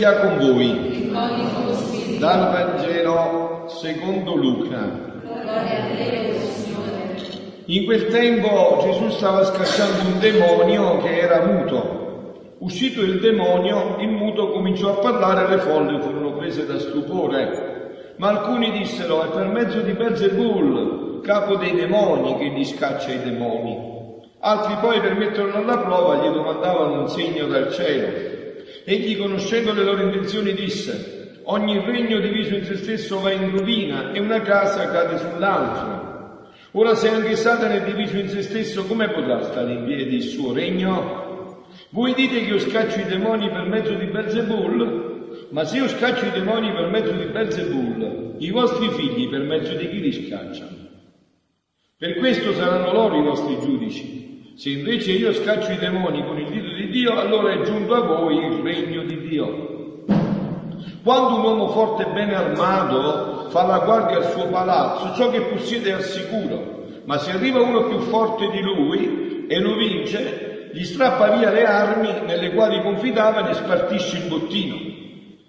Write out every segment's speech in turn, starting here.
sia con voi. Dal Vangelo secondo Luca. In quel tempo Gesù stava scacciando un demonio che era muto. Uscito il demonio, il muto cominciò a parlare e le folle furono prese da stupore. Ma alcuni dissero, è per mezzo di Belzebul, capo dei demoni, che gli scaccia i demoni. Altri poi per metterlo alla prova gli domandavano un segno dal cielo. Egli, conoscendo le loro intenzioni, disse, ogni regno diviso in se stesso va in rovina e una casa cade sull'altra. Ora se anche Satana è diviso in se stesso, come potrà stare in piedi il suo regno? Voi dite che io scaccio i demoni per mezzo di Belzebul? Ma se io scaccio i demoni per mezzo di Belzebul, i vostri figli per mezzo di chi li scacciano? Per questo saranno loro i vostri giudici. Se invece io scaccio i demoni con il dito di Dio, allora è giunto a voi il regno di Dio. Quando un uomo forte e bene armato fa la guardia al suo palazzo, ciò che possiede è al sicuro. Ma se arriva uno più forte di lui e lo vince, gli strappa via le armi nelle quali confidava e ne spartisce il bottino.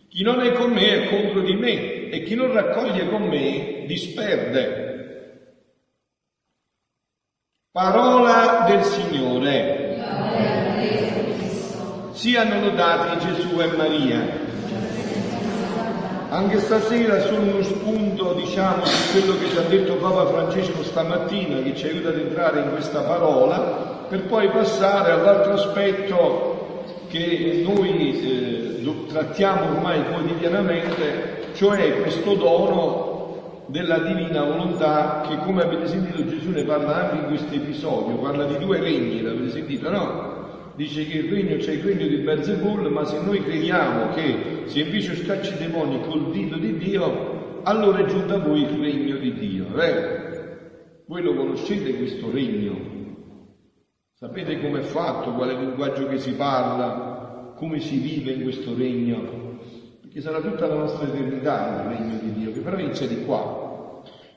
Chi non è con me è contro di me e chi non raccoglie con me disperde. Parola del Signore. Siano lodati Gesù e Maria. Anche stasera solo uno spunto, diciamo, di quello che ci ha detto Papa Francesco stamattina, che ci aiuta ad entrare in questa parola, per poi passare all'altro aspetto che noi eh, trattiamo ormai quotidianamente, cioè questo dono della divina volontà che come avete sentito Gesù ne parla anche in questo episodio, parla di due regni, l'avete sentito, no? Dice che il regno c'è il regno di Berzebul, ma se noi crediamo che se invece scacci i demoni col dito di Dio, allora è giunto a voi il regno di Dio, vero? Voi lo conoscete questo regno? Sapete come è fatto, qual è il linguaggio che si parla, come si vive in questo regno? che sarà tutta la nostra eternità il regno di Dio, che però inizia di qua.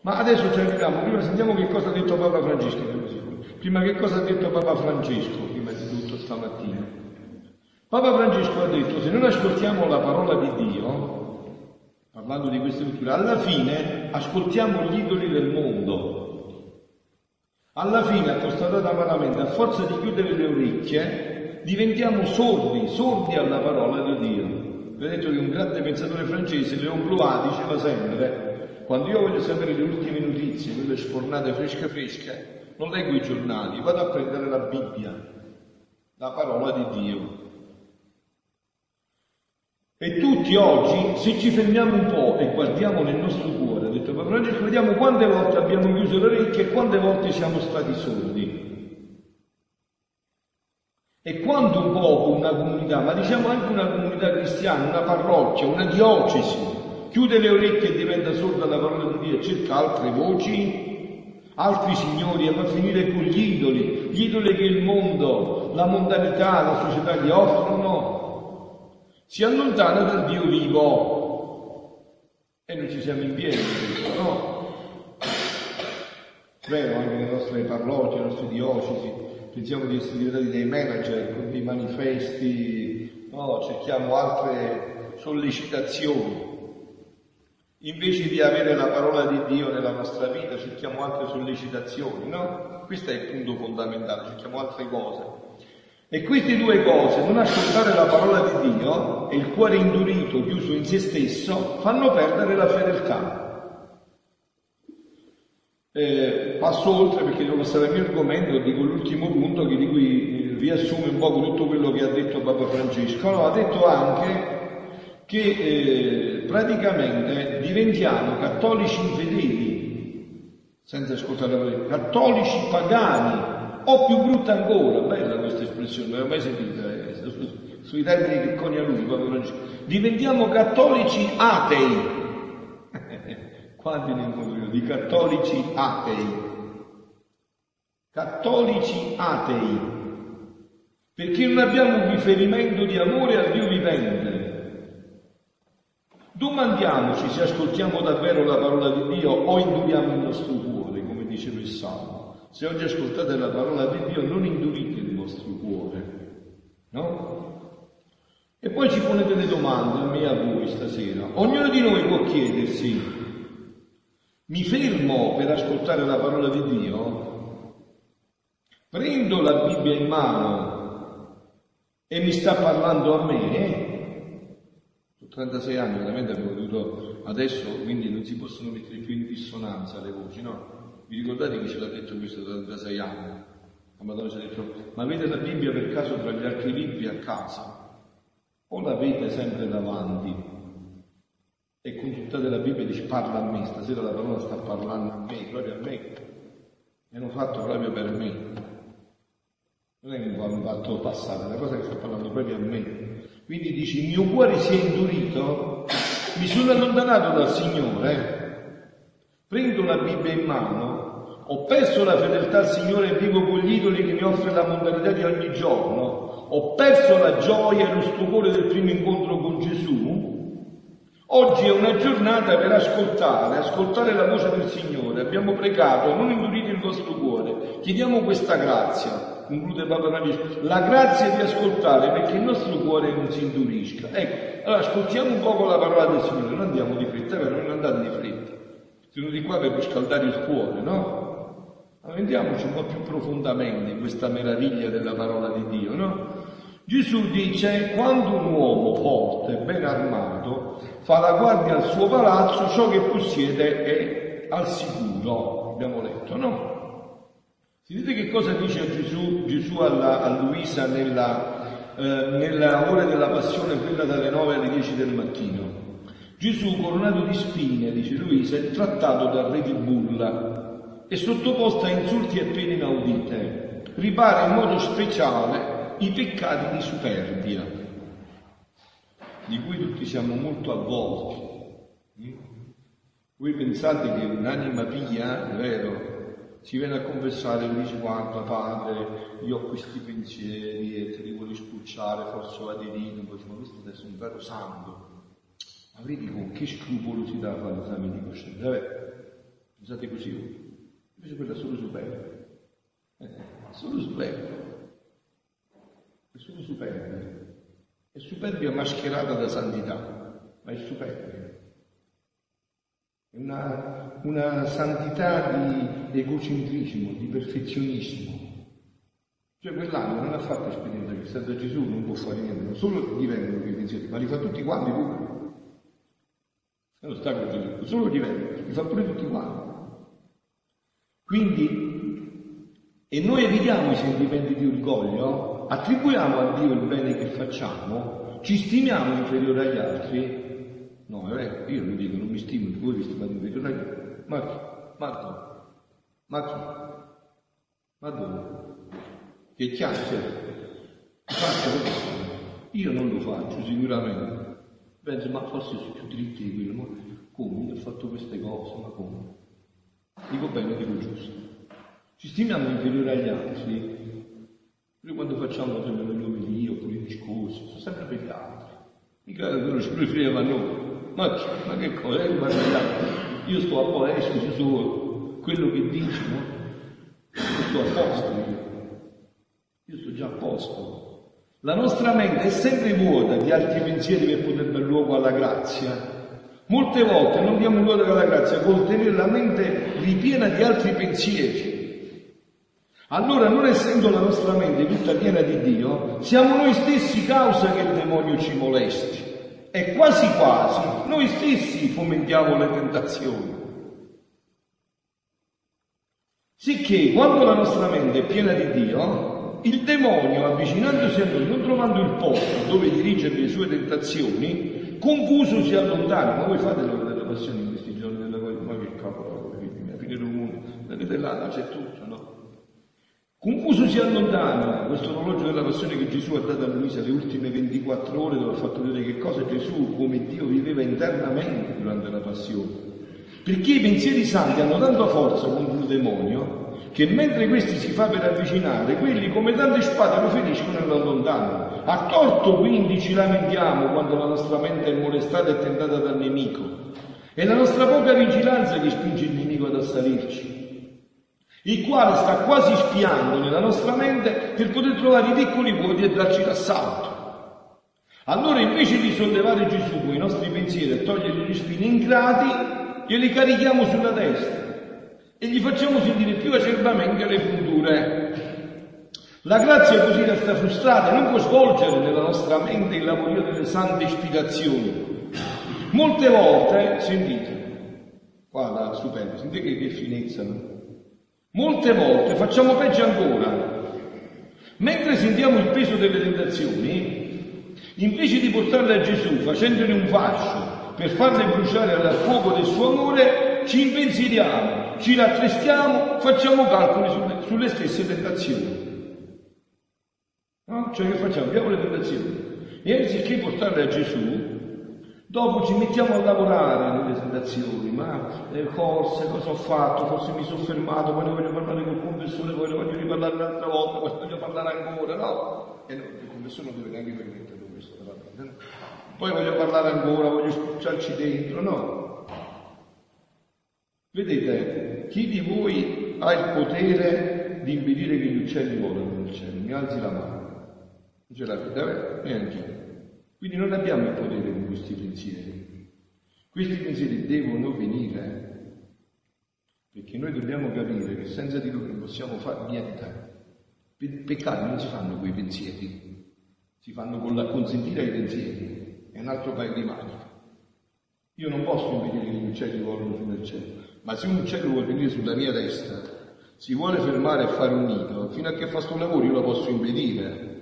Ma adesso ci arriviamo, prima sentiamo che cosa ha detto Papa Francesco, prima che cosa ha detto Papa Francesco, prima di tutto stamattina. Papa Francesco ha detto, se non ascoltiamo la parola di Dio, parlando di queste culture, alla fine ascoltiamo gli idoli del mondo. Alla fine, accostatata amaramente, a forza di chiudere le orecchie, diventiamo sordi, sordi alla parola di Dio. Detto che un grande pensatore francese, Léon Blois, diceva sempre, quando io voglio sapere le ultime notizie, quelle sfornate fresche fresche, non leggo i giornali, vado a prendere la Bibbia, la parola di Dio. E tutti oggi, se ci fermiamo un po' e guardiamo nel nostro cuore, ha detto Papa Francesco, vediamo quante volte abbiamo chiuso le orecchie e quante volte siamo stati sordi. E quando un popolo, una comunità, ma diciamo anche una comunità cristiana, una parrocchia, una diocesi, chiude le orecchie e diventa sorda alla parola di Dio e cerca altre voci, altri signori, e va finire con gli idoli, gli idoli che il mondo, la mondanità, la società gli offrono, si allontana dal Dio vivo. E noi ci siamo in piedi, no? Vero, anche nelle nostre parrocchie, nelle nostre diocesi, pensiamo di essere diventati dei manager con dei manifesti, no, cerchiamo altre sollecitazioni. Invece di avere la parola di Dio nella nostra vita, cerchiamo altre sollecitazioni, no? Questo è il punto fondamentale, cerchiamo altre cose. E queste due cose, non ascoltare la parola di Dio e il cuore indurito, chiuso in se stesso, fanno perdere la fedeltà. Eh, passo oltre perché devo passare al mio argomento, dico l'ultimo punto che di cui riassume un po' tutto quello che ha detto Papa Francesco. No, ha detto anche che eh, praticamente diventiamo cattolici infedeli, senza ascoltare la parola, cattolici pagani, o più brutta ancora, bella questa espressione, non l'ho mai sentita, eh, sui termini che conia lui, diventiamo cattolici atei quanti nel mondo di cattolici atei. Cattolici atei, perché non abbiamo un riferimento di amore al Dio vivente. Domandiamoci se ascoltiamo davvero la parola di Dio o induriamo il nostro cuore, come diceva il Salmo. Se oggi ascoltate la parola di Dio non indurite il vostro cuore, no? E poi ci pone delle domande a me e a voi stasera. Ognuno di noi può chiedersi, mi fermo per ascoltare la parola di Dio? Prendo la Bibbia in mano e mi sta parlando a me? Ho 36 anni, veramente avevo dovuto adesso, quindi non si possono mettere più in dissonanza le voci, no? Vi ricordate che ce l'ha detto questo da 36 anni? La Madonna ci ha detto, ma avete la Bibbia per caso tra gli altri libri a casa? o l'avete sempre davanti e consultate la Bibbia e dice parla a me, stasera la parola sta parlando a me, proprio a me, mi hanno fatto proprio per me. Non è che mi hanno fatto passare, è una cosa che sta parlando proprio a me. Quindi dici, il mio cuore si è indurito, mi sono allontanato dal Signore, prendo la Bibbia in mano, ho perso la fedeltà al Signore e vivo con gli idoli che mi offre la mondalità di ogni giorno, ho perso la gioia e lo stupore del primo incontro con Gesù, oggi è una giornata per ascoltare, ascoltare la voce del Signore. Abbiamo pregato, non indurite il vostro cuore, chiediamo questa grazia, conclude Papa Francesco, la grazia di ascoltare perché il nostro cuore non si indurisca. Ecco, allora ascoltiamo un poco la parola del Signore, non andiamo di fretta, però non andate di fretta. Sono di qua per scaldare il cuore, no? Andiamoci un po' più profondamente in questa meraviglia della parola di Dio, no? Gesù dice, quando un uomo forte, ben armato, fa la guardia al suo palazzo, ciò che possiede è al sicuro, abbiamo letto, no? Sentite che cosa dice Gesù, Gesù alla, a Luisa nella, eh, nella ora della passione, quella dalle 9 alle 10 del mattino. Gesù, coronato di spine, dice Luisa, è trattato dal re di Bulla e sottoposto a insulti e pene inaudite. Ripara in modo speciale i peccati di superbia, di cui tutti siamo molto avvolti. Voi pensate che un'anima pia, vero, si viene a confessare e dice guarda padre, io ho questi pensieri e te li voglio spulciare, forse va di vino, poi dice ma questo adesso è un vero santo. Ma vedi con che scrupolosità fa l'esame di coscienza? Vabbè, pensate così Invece quella è solo superbia. Eh, solo superbia è solo superbia. È superbia mascherata da santità, ma è superbia. È una, una santità di egocentrismo, di perfezionismo. Cioè quell'anno non ha fatto esperienza che senza Gesù non può fare niente, non solo diventano quei pensieri, ma li fa tutti quanti pure. Non sta con Gesù, solo diventa, li fa pure tutti quanti. Quindi, e noi evitiamo i sentimenti di orgoglio attribuiamo a Dio il bene che facciamo, ci stimiamo inferiore agli altri, no, è vero, io lo dico, non mi stimo, voi vi stimate inferiore agli altri, ma chi? Ma dove? Ma chi? Ma dove? Che chiacchiere? Io non lo faccio sicuramente. Penso, ma forse sono più dritti di quello, ma come? Ho fatto queste cose, ma come? Dico bene, dico giusto. Ci stimiamo inferiore agli altri noi quando facciamo omelie oppure i discorsi, sono sempre per gli altri. Mica quello ci riferiva a noi. Ma, ma che cosa? È Io sto a posto, ci sono quello che dici, no? Io sto a posto io. Io sto già a posto. La nostra mente è sempre vuota di altri pensieri per poter dar luogo alla grazia. Molte volte non diamo luogo alla grazia col tenere la mente ripiena di altri pensieri. Allora, non essendo la nostra mente tutta piena di Dio, siamo noi stessi causa che il demonio ci molesti. E quasi quasi noi stessi fomentiamo le tentazioni. Sicché quando la nostra mente è piena di Dio, il demonio, avvicinandosi a noi, non trovando il posto dove dirigere le sue tentazioni, confuso si allontana. Ma voi fate l'ora della passione in questi giorni della cosa, ma che capo, fine del mondo, vedete là, c'è tutto? Confuso si allontana questo orologio della passione che Gesù ha dato a Luisa le ultime 24 ore dove ha fatto vedere che cosa Gesù come Dio viveva internamente durante la passione. Perché i pensieri santi hanno tanta forza contro il demonio che mentre questi si fa per avvicinare, quelli come tante spade lo feriscono e lo allontanano. A torto quindi ci lamentiamo quando la nostra mente è molestata e tentata dal nemico. È la nostra poca vigilanza che spinge il nemico ad assalirci il quale sta quasi spiando nella nostra mente per poter trovare i piccoli vuoti e darci l'assalto. Allora invece di sollevare Gesù con i nostri pensieri e togliergli gli spini ingrati, glieli carichiamo sulla destra e gli facciamo sentire più acerbamente le punture. La grazia così resta frustrata non può svolgere nella nostra mente il lavoro delle sante ispirazioni. Molte volte, sentite, qua la stupendo, sentite che, che finezza, no? Molte volte facciamo peggio ancora. Mentre sentiamo il peso delle tentazioni, invece di portarle a Gesù facendone un fascio per farle bruciare al fuoco del suo amore, ci impensieriamo, ci rattristiamo, facciamo calcoli sulle, sulle stesse tentazioni. No? Cioè che facciamo? Abbiamo le tentazioni. E anziché portarle a Gesù, dopo ci mettiamo a lavorare nelle tentazioni, ma le corse, cosa ho fatto? Forse mi sono fermato, poi voglio parlare col confessore, poi voglio riparlare un'altra volta, poi voglio parlare ancora, no? E no, il confessore non deve neanche permettere questo, veramente. No? Poi voglio parlare ancora, voglio spucciarci dentro, no? Vedete, chi di voi ha il potere di impedire che gli uccelli volano nel cielo? Mi alzi la mano non ce l'avete, vero? Neanche Quindi non abbiamo il potere con questi pensieri. Questi pensieri devono venire, perché noi dobbiamo capire che senza di loro non possiamo fare niente. Peccati non si fanno con i pensieri, si fanno con la consentire ai pensieri, è un altro paio di maniche. Io non posso impedire che gli uccelli volano su nel cielo, ma se un uccello vuole venire sulla mia testa, si vuole fermare e fare un nido, fino a che fa sto lavoro io lo posso impedire.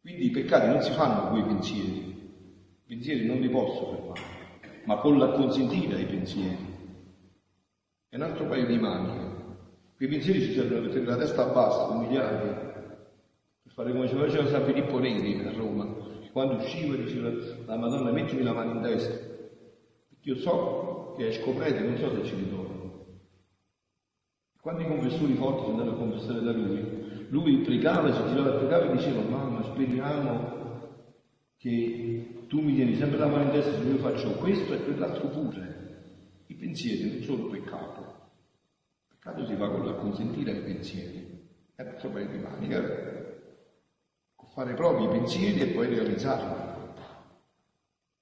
Quindi i peccati non si fanno con i pensieri, i pensieri non li posso fermare, ma con l'acconsentire ai pensieri. È un altro paio di maniche. Quei pensieri ci servono per tenere la testa bassa, umiliati, per fare come ci faceva San Filippo Neri a Roma, quando usciva diceva la Madonna mettimi la mano in testa, perché io so che è scoprete, non so se ci ritorno. Quando i confessori forti sono andati a confessare da lui, lui pregava, si girava e pregava e diceva mamma speriamo che tu mi tieni sempre la mano in testa se io faccio questo e quell'altro pure. I pensieri non sono peccato. Peccato si fa con la consentire ai pensieri. È un altro paio di maniche. Con fare proprio i pensieri e poi realizzarli.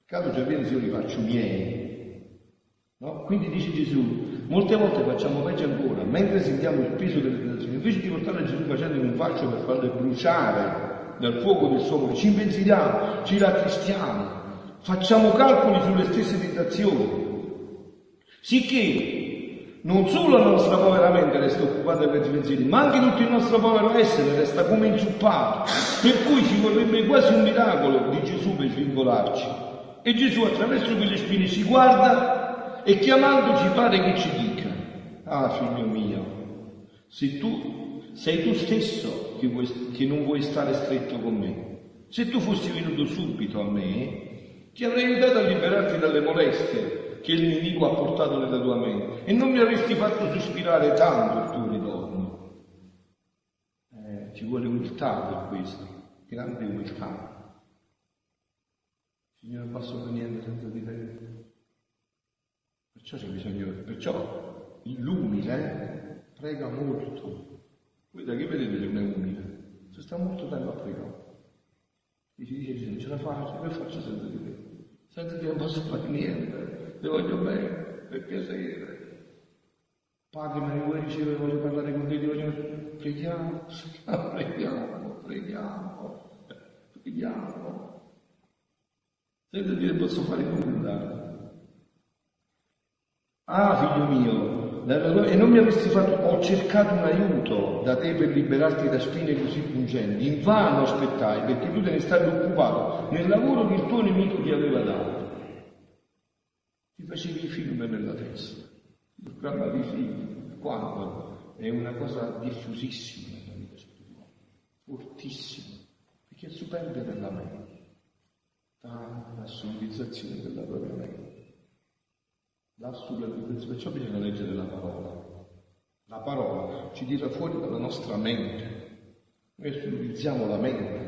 Peccato già viene se io li faccio miei. No? Quindi dice Gesù, Molte volte facciamo peggio ancora, mentre sentiamo il peso delle tentazioni, invece di portarle a Gesù facendo un faccio per farle bruciare dal fuoco del suo amore, ci impensieriamo, ci rattristiamo, facciamo calcoli sulle stesse tentazioni, sicché non solo la nostra povera mente resta occupata da questi pensieri, ma anche tutto il nostro povero essere resta come inzuppato, per cui ci vorrebbe quasi un miracolo di Gesù per svincolarci. E Gesù attraverso quelle spine ci guarda e chiamandoci pare che ci dica, ah figlio mio, se tu sei tu stesso che, vuoi, che non vuoi stare stretto con me, se tu fossi venuto subito a me, ti avrei aiutato a liberarti dalle molestie che il nemico ha portato nella tua mente e non mi avresti fatto sospirare tanto il tuo ritorno. Eh, ci vuole umiltà per questo, grande umiltà. Signore, non posso fare niente senza di te. Perciò c'è bisogno, perciò l'umile prega molto. Voi da che vedete che non è umile? Se sta molto tempo a pregare. E ci dice non ce la faccio, che faccio senza di te? Senza di te non posso fare niente, le voglio bene, per piacere. Padre, ma vuoi ricevere, voglio parlare con te, ti voglio... Preghiamo, preghiamo, preghiamo, preghiamo. Senza di te posso fare nulla. Ah, figlio mio, e non mi avresti fatto, ho cercato un aiuto da te per liberarti da spine così pungenti. Invano aspettai, perché tu te ne stavi occupato nel lavoro che il tuo nemico ti aveva dato. Ti facevi i film nella testa, il programma di film, quando è una cosa diffusissima nella vita spirituale, fortissima, perché è superbe della mente, dà l'assolurizzazione della propria mente la sull'educazione, perciò bisogna leggere la parola. La parola ci tira fuori dalla nostra mente. Noi utilizziamo la mente.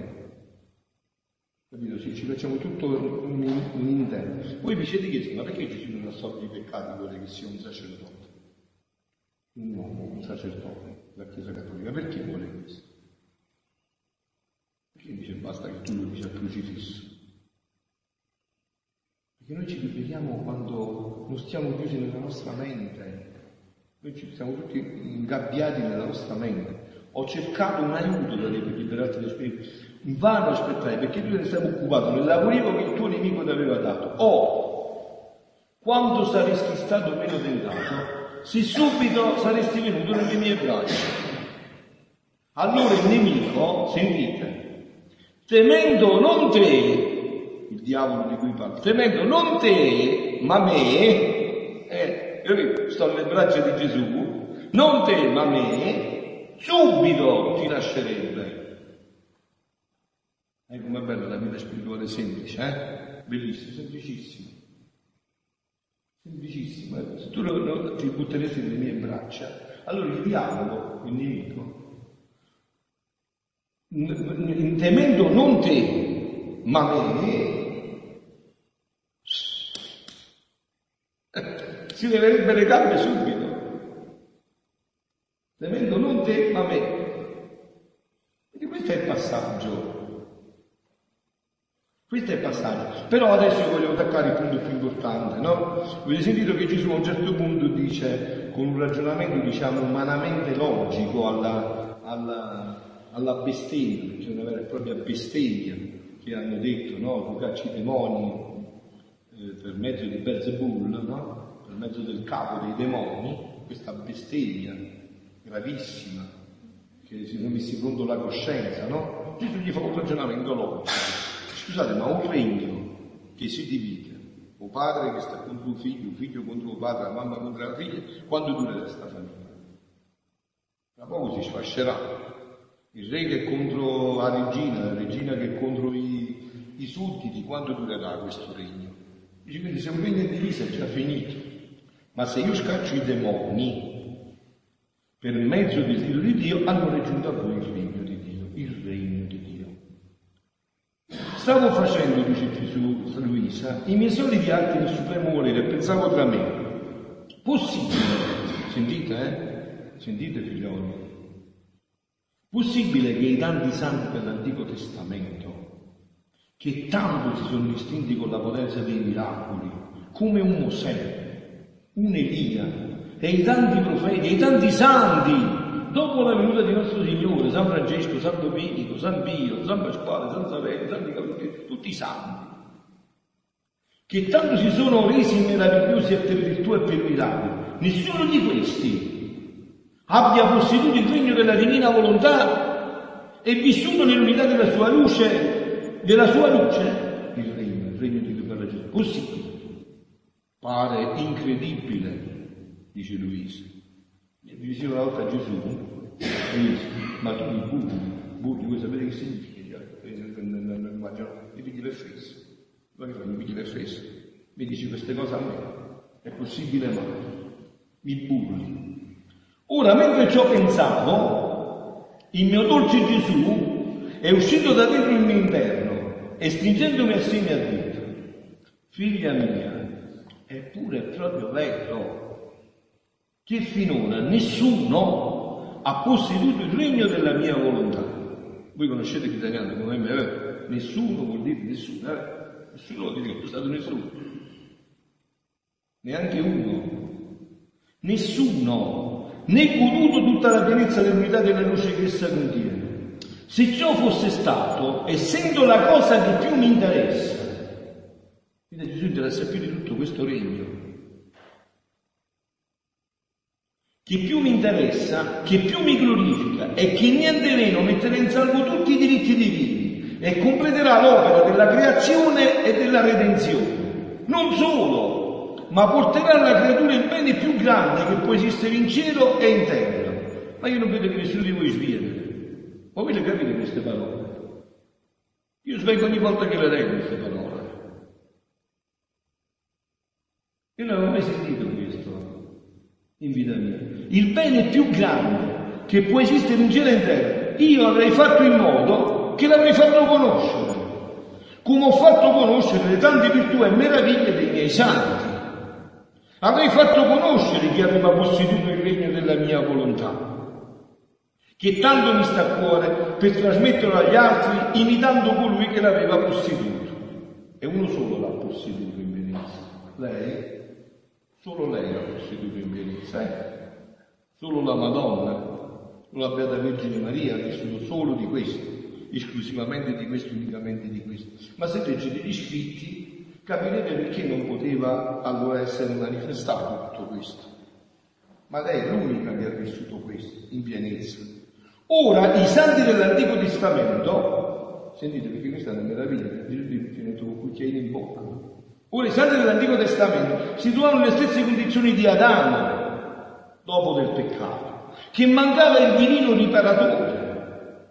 Capito? Ci, ci facciamo tutto un, un intento. Voi vi siete chiesti, ma perché Gesù non assolve i peccati vuole che sia un sacerdote? Un uomo, un sacerdote della Chiesa Cattolica. Perché vuole questo? Perché dice basta che tu lo dici al crocifisso? Che noi ci liberiamo quando non stiamo chiusi nella nostra mente. Noi ci siamo tutti ingabbiati nella nostra mente. Ho cercato un aiuto da te per liberarti dallo spirito. In vano aspettare perché tu ne stavi occupato nel lavoro che il tuo nemico ti aveva dato. O, quando saresti stato meno tentato, se subito saresti venuto nelle mie braccia. Allora il nemico, sentite, temendo non te, il diavolo di cui parlo, temendo non te, ma me, eh, io sto nelle braccia di Gesù, non te, ma me, subito ti lascerebbe. E eh, com'è bella la vita spirituale semplice, eh? Bellissima, semplicissima. Semplicissima. Se tu lo, lo, ti butteresti nelle mie braccia, allora il diavolo, il nemico, temendo non te, ma me, si leverebbe le gambe subito. Temendo non te, ma me. Quindi questo è il passaggio. Questo è il passaggio. Però adesso voglio attaccare il punto più importante, no? Avete sentito che Gesù a un certo punto dice, con un ragionamento diciamo umanamente logico alla, alla alla bestemmia, c'è una vera e propria bestemmia che hanno detto, no? Cacci i demoni eh, per mezzo di Belzebul, no? Per mezzo del capo dei demoni, questa bestemmia gravissima, che si sono messi pronto la coscienza, no? Gesù gli fa un ragionamento logico. Scusate, ma un regno che si divide, un padre che sta contro un figlio, un figlio contro un padre, la mamma contro la figlia, quando dura questa famiglia? Tra poco si sfascerà, il re che è contro la regina, la regina che è contro i, i sudditi, quanto durerà questo regno? Dice quindi se un regno è diviso è già finito. Ma se io scaccio i demoni per mezzo del figlio di Dio, allora è giunto a voi il regno di Dio, il regno di Dio. Stavo facendo, dice Gesù Luisa, i miei soliti atti nel supremo volere, pensavo tra me, possibile, sentite eh? Sentite figlioli, Possibile che i tanti santi dell'Antico Testamento, che tanto si sono distinti con la potenza dei miracoli, come un Mosè, un Elia, e i tanti profeti, e i tanti santi, dopo la venuta di nostro Signore, San Francesco, San Domenico, San Pio, San Pasquale, San Saverio, Santi Capitelli, tutti i santi, che tanto si sono resi meravigliosi per virtù e per miracoli, nessuno di questi abbia posseduto il regno della divina volontà e vissuto nell'unità della sua luce, della sua luce, il regno, il regno di Dio per la Gesù. Possibile. Pare incredibile, dice Luisa. Mi diceva una volta a Gesù, Luisa, ma tu mi burli, burli, vuoi sapere che significa? Mi pigli le fesse. Ma che fai? Mi pigli le fesse. Mi dici queste cose a me. È possibile mai? Mi burli. Ora, mentre ci ho pensato, il mio dolce Gesù è uscito da dentro il mio interno e stringendomi assieme ha detto, figlia mia, è pure proprio vero che finora nessuno ha posseduto il regno della mia volontà. Voi conoscete l'italiano come me, vero? Nessuno vuol dire nessuno, eh? Nessuno vuol dire che è stato nessuno. Neanche uno. Nessuno né goduto tutta la pienezza dell'unità della luce che essa contiene. Se ciò fosse stato, essendo la cosa che più mi interessa, quindi Gesù interessa più di tutto questo regno, che più mi interessa, che più mi glorifica e che niente meno metterà in salvo tutti i diritti divini e completerà l'opera della creazione e della redenzione. Non solo, ma porterà alla creatura il bene più grande che può esistere in cielo e in terra. Ma io non vedo che nessuno di voi sviene. Le capite queste parole? Io svengo ogni volta che le leggo queste parole. Io non avevo mai sentito questo in vita mia. Il bene più grande che può esistere in cielo e in terra, io avrei fatto in modo che l'avrei fatto conoscere, come ho fatto conoscere le tante virtù e meraviglie dei miei santi. Avrei fatto conoscere chi aveva posseduto il regno della mia volontà, che tanto mi sta a cuore per trasmetterlo agli altri imitando colui che l'aveva posseduto. E uno solo l'ha posseduto in pienezza. Lei, solo lei l'ha posseduto in pienezza, eh? Solo la Madonna, la Beata Vergine Maria ha vissuto solo di questo, esclusivamente di questo, unicamente di questo. Ma se leggete gli scritti capirete perché non poteva allora essere manifestato tutto questo. Ma lei è l'unica che ha vissuto questo in pienezza. Ora i santi dell'Antico Testamento, sentite perché questa è una meraviglia, il tiene tu un cucchiaino in bocca. Ora i santi dell'Antico Testamento si trovano nelle stesse condizioni di Adamo dopo del peccato, che mancava il divino riparatore,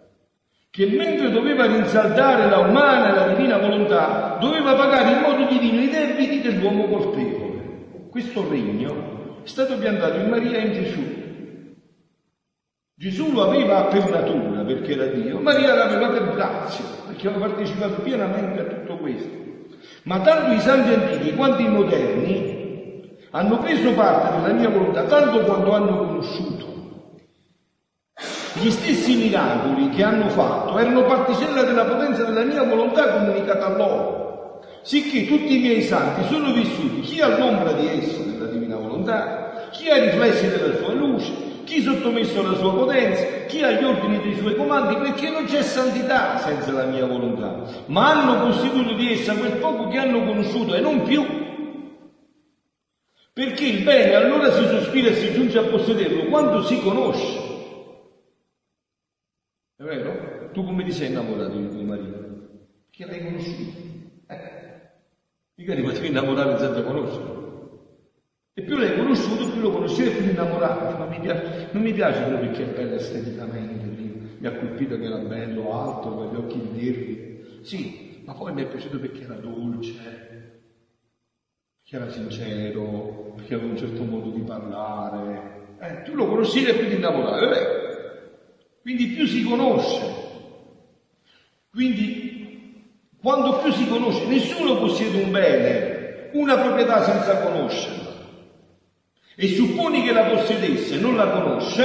che mentre doveva rinsaldare la umana e la divina volontà, doveva pagare in modo divino i debiti dell'uomo colpevole. Questo regno è stato piantato in Maria e in Gesù Gesù lo aveva per natura, perché era Dio, Maria l'aveva per grazia, perché aveva partecipato pienamente a tutto questo. Ma tanto i santi antichi quanto i moderni hanno preso parte della mia volontà tanto quanto hanno conosciuto. Gli stessi miracoli che hanno fatto erano particella della potenza della mia volontà comunicata a loro, sicché tutti i miei santi sono vissuti chi all'ombra di esso, della divina volontà, chi ai riflessi della sua luce, sottomesso alla sua potenza, chi agli ordini dei suoi comandi, perché non c'è santità senza la mia volontà, ma hanno posseduto di essa quel poco che hanno conosciuto e non più. Perché il bene allora si sospira e si giunge a possederlo quando si conosce. È vero? Tu come ti sei innamorato di tuo marito? Perché l'hai conosciuto. Eh. Mica ti potevi innamorare senza conoscerlo. E più l'hai conosciuto, più lo conoscevi, più innamorati. Ma mi piace, non mi piace proprio perché è bello esteticamente, mi ha colpito che era bello, alto, con gli occhi verdi. Sì, ma poi mi è piaciuto perché era dolce, perché era sincero, perché aveva un certo modo di parlare. Eh, più lo conoscevi più ti innamoravi. Vabbè. Quindi più si conosce. Quindi quando più si conosce, nessuno possiede un bene, una proprietà senza conoscerla e supponi che la possedesse e non la conosce,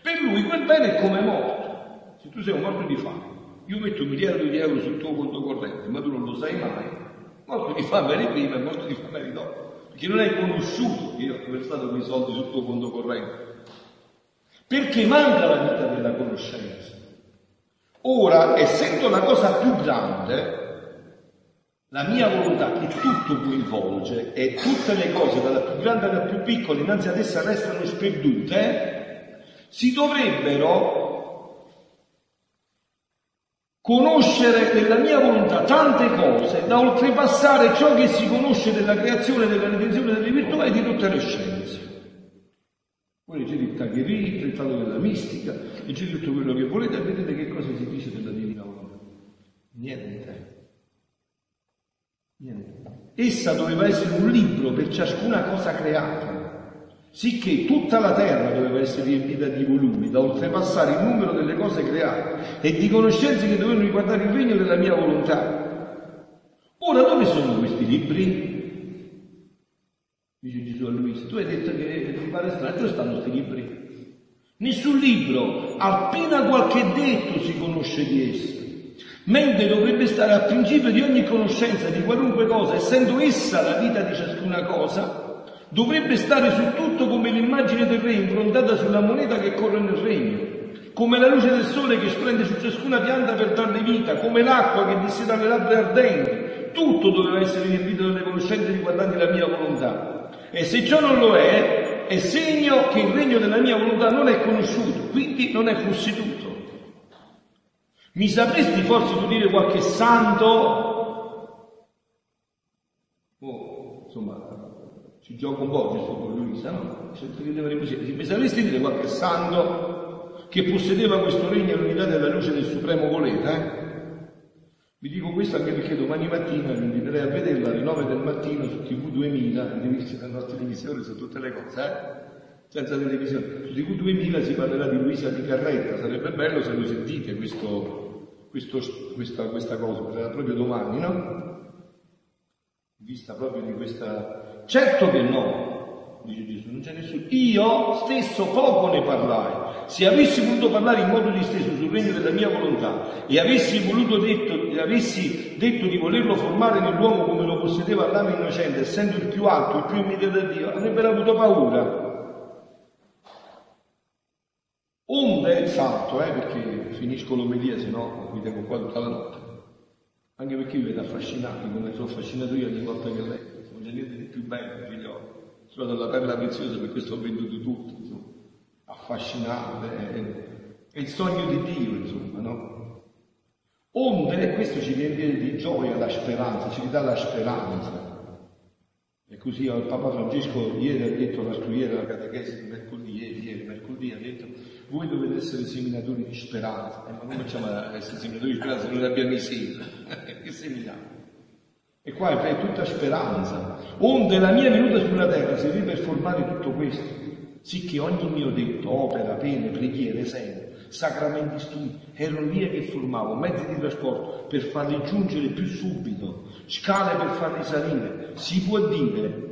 per lui quel bene è come morto. Se tu sei un morto di fame, io metto un miliardo di euro sul tuo conto corrente, ma tu non lo sai mai, morto di fame eri prima e morto di fame eri dopo, perché non hai conosciuto che io ho versato quei soldi sul tuo conto corrente. Perché manca la vita della conoscenza. Ora, essendo la cosa più grande, la mia volontà che tutto coinvolge e tutte le cose, dalla più grande alla più piccola, innanzi ad essa restano sperdute, si dovrebbero conoscere nella mia volontà tante cose da oltrepassare ciò che si conosce della creazione, della redenzione delle virtù e di tutte le scienze. Voi leggete il Tagheri, il trattato della mistica, leggete tutto quello che volete e vedete che cosa si dice della divina volontà. Niente. Essa doveva essere un libro per ciascuna cosa creata, sicché tutta la terra doveva essere riempita di volumi, da oltrepassare il numero delle cose create e di conoscenze che dovevano riguardare il regno della mia volontà. Ora dove sono questi libri? Dice Gesù a Luisa, tu hai detto che ti pare strano, dove stanno questi libri? Nessun libro, appena qualche detto si conosce di essi mentre dovrebbe stare al principio di ogni conoscenza di qualunque cosa, essendo essa la vita di ciascuna cosa, dovrebbe stare su tutto come l'immagine del re improntata sulla moneta che corre nel regno, come la luce del sole che splende su ciascuna pianta per darle vita, come l'acqua che disseta le labbra ardenti, tutto doveva essere riempito dalle conoscenze riguardanti la mia volontà. E se ciò non lo è, è segno che il regno della mia volontà non è conosciuto, quindi non è posseduto. Mi sapresti forse tu dire qualche santo? Oh, insomma, ci gioco un po' giusto con Luisa, no? Mi sapresti dire qualche santo che possedeva questo regno all'unità della luce del supremo volere? Eh? Vi dico questo anche perché domani mattina vi inviterei a vederla alle 9 del mattino su TV 2000, in televisione, la nostra televisione su tutte le cose, eh? senza televisione. Su TV 2000 si parlerà di Luisa di Carretta, sarebbe bello se lo sentite questo questo, questa, questa cosa, sarà proprio domani, no? Vista proprio di questa... Certo che no, dice Gesù, non c'è nessuno. Io stesso poco ne parlai. Se avessi voluto parlare in modo disteso sul regno della mia volontà e avessi voluto detto, e avessi detto di volerlo formare nell'uomo come lo possedeva l'ame innocente, essendo il più alto, il più immediato a Dio, avrebbero avuto paura. Onde salto, eh, perché finisco l'omelia, se no mi tengo qua tutta la notte. Anche perché vi vedo affascinati, come sono affascinato io ogni volta che leggo. Non c'è niente di più bello, figliolo. Sono della perla preziosa, per questo ho venduto tutto, insomma. Affascinato, è, è il sogno di Dio, insomma, no? Onde, questo ci riempie di gioia, la speranza, ci dà la speranza. E così il Papa Francesco ieri ha detto la ieri la catechesi di mercoledì, ieri, ieri, mercoledì, ha detto voi dovete essere seminatori di speranza. Eh, ma come facciamo a essere seminatori di speranza se non abbiamo i che seminiamo? E qua è tutta speranza. Onde la mia venuta sulla terra servì per formare tutto questo, sicché ogni mio detto, opera, pene, preghiere, esempio, sacramenti studi, erano vie che formavo, mezzi di trasporto per farli giungere più subito, scale per farli salire. Si può dire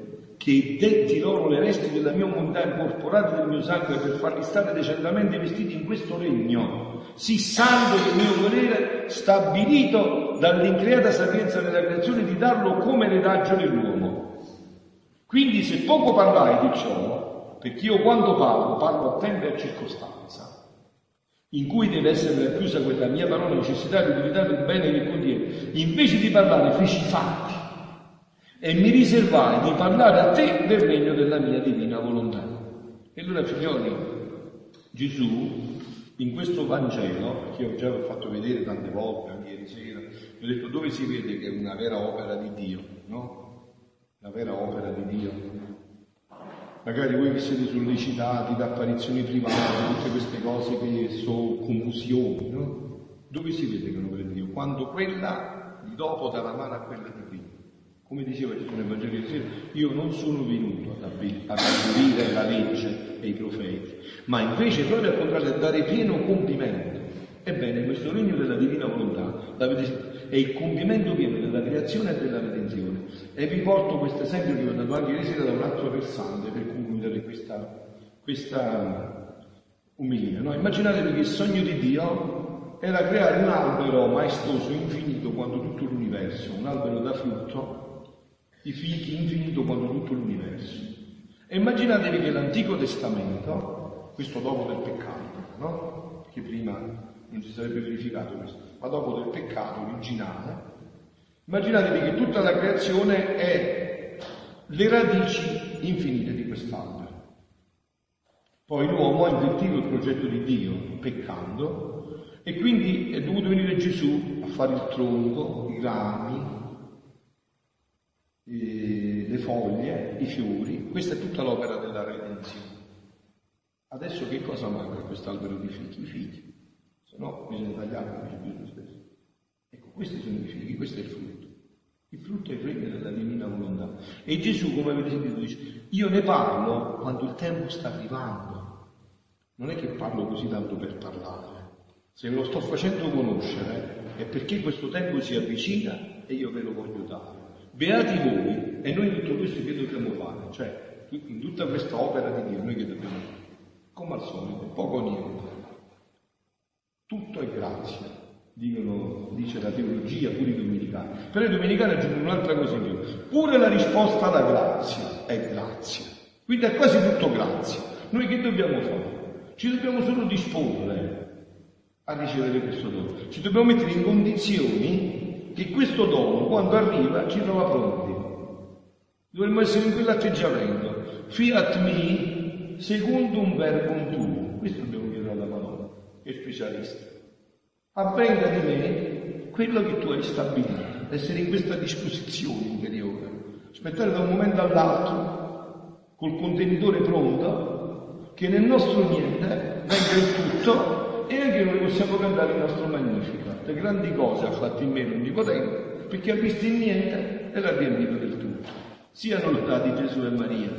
che detti loro le vesti della mia umanità incorporate del mio sangue per farli stare decentemente vestiti in questo regno, sì santo del mio volere, stabilito dall'increata sapienza della creazione di darlo come retaggio dell'uomo. Quindi se poco parlai di ciò, perché io quando parlo, parlo a tempo e a circostanza, in cui deve essere racchiusa quella mia parola necessaria, l'utilità del bene che contiene, invece di parlare feci fatti e mi riservai di parlare a te del regno della mia divina volontà. E allora, figlioli, Gesù, in questo Vangelo, che ho già fatto vedere tante volte, anche ieri sera, mi ho detto dove si vede che è una vera opera di Dio, no? La vera opera di Dio. Magari voi che siete sollecitati da apparizioni private, tutte queste cose che sono confusioni, no? Dove si vede che è un'opera di Dio? Quando quella di dopo dà la mano a quella di prima. Come diceva Gesù nel Vangelo di sera, io non sono venuto ad, abolire la legge e i profeti, ma invece proprio al contrario a dare pieno compimento. Ebbene, questo regno della divina volontà è il compimento pieno della creazione e della redenzione. E vi porto questo esempio che ho dato anche ieri sera da un altro versante per concludere questa, questa umilia. No? Immaginatevi che il sogno di Dio era creare un albero maestoso, infinito, quanto tutto l'universo, un albero da frutto, di figli infinito quanto tutto l'universo. E immaginatevi che l'Antico Testamento, questo dopo del peccato, no? Che prima non si sarebbe verificato questo, ma dopo del peccato originale, immaginatevi che tutta la creazione è le radici infinite di quest'albero. Poi l'uomo ha invertito il progetto di Dio peccando e quindi è dovuto venire Gesù a fare il tronco, i rami, le foglie, i fiori, questa è tutta l'opera della redenzione. Adesso che cosa manca a quest'albero di figli? I figli, se no bisogna tagliarlo, Gesù stesso. Ecco, questi sono i figli, questo è il frutto. Il frutto è il regno della divina volontà. E Gesù, come avete sentito, dice, io ne parlo quando il tempo sta arrivando. Non è che parlo così tanto per parlare. Se ve lo sto facendo conoscere è perché questo tempo si avvicina e io ve lo voglio dare. Beati voi, e noi tutto questo che dobbiamo fare? Cioè, in tutta questa opera di Dio, noi che dobbiamo fare? Come al solito, poco o niente. Tutto è grazia, dicono, dice la teologia, pure i domenicani. Però i domenicani aggiungono un'altra cosa in più. Pure la risposta alla grazia è grazia. Quindi è quasi tutto grazia. Noi che dobbiamo fare? Ci dobbiamo solo disporre a ricevere questo dono. Ci dobbiamo mettere in condizioni che questo dono, quando arriva, ci trova pronti. Dovremmo essere in quell'atteggiamento. Fiat mi, secondo un verbo tuo. Questo dobbiamo chiedere alla parola, è specialista. Avvenga di me quello che tu hai stabilito, essere in questa disposizione interiore. Aspettare da un momento all'altro, col contenitore pronto, che nel nostro niente venga il tutto e anche noi possiamo cantare il nostro magnifico le grandi cose ha fatto in me l'Onnipotente, perché ha visto in niente e l'ha riempito del tutto. Siano lodati Gesù e Maria.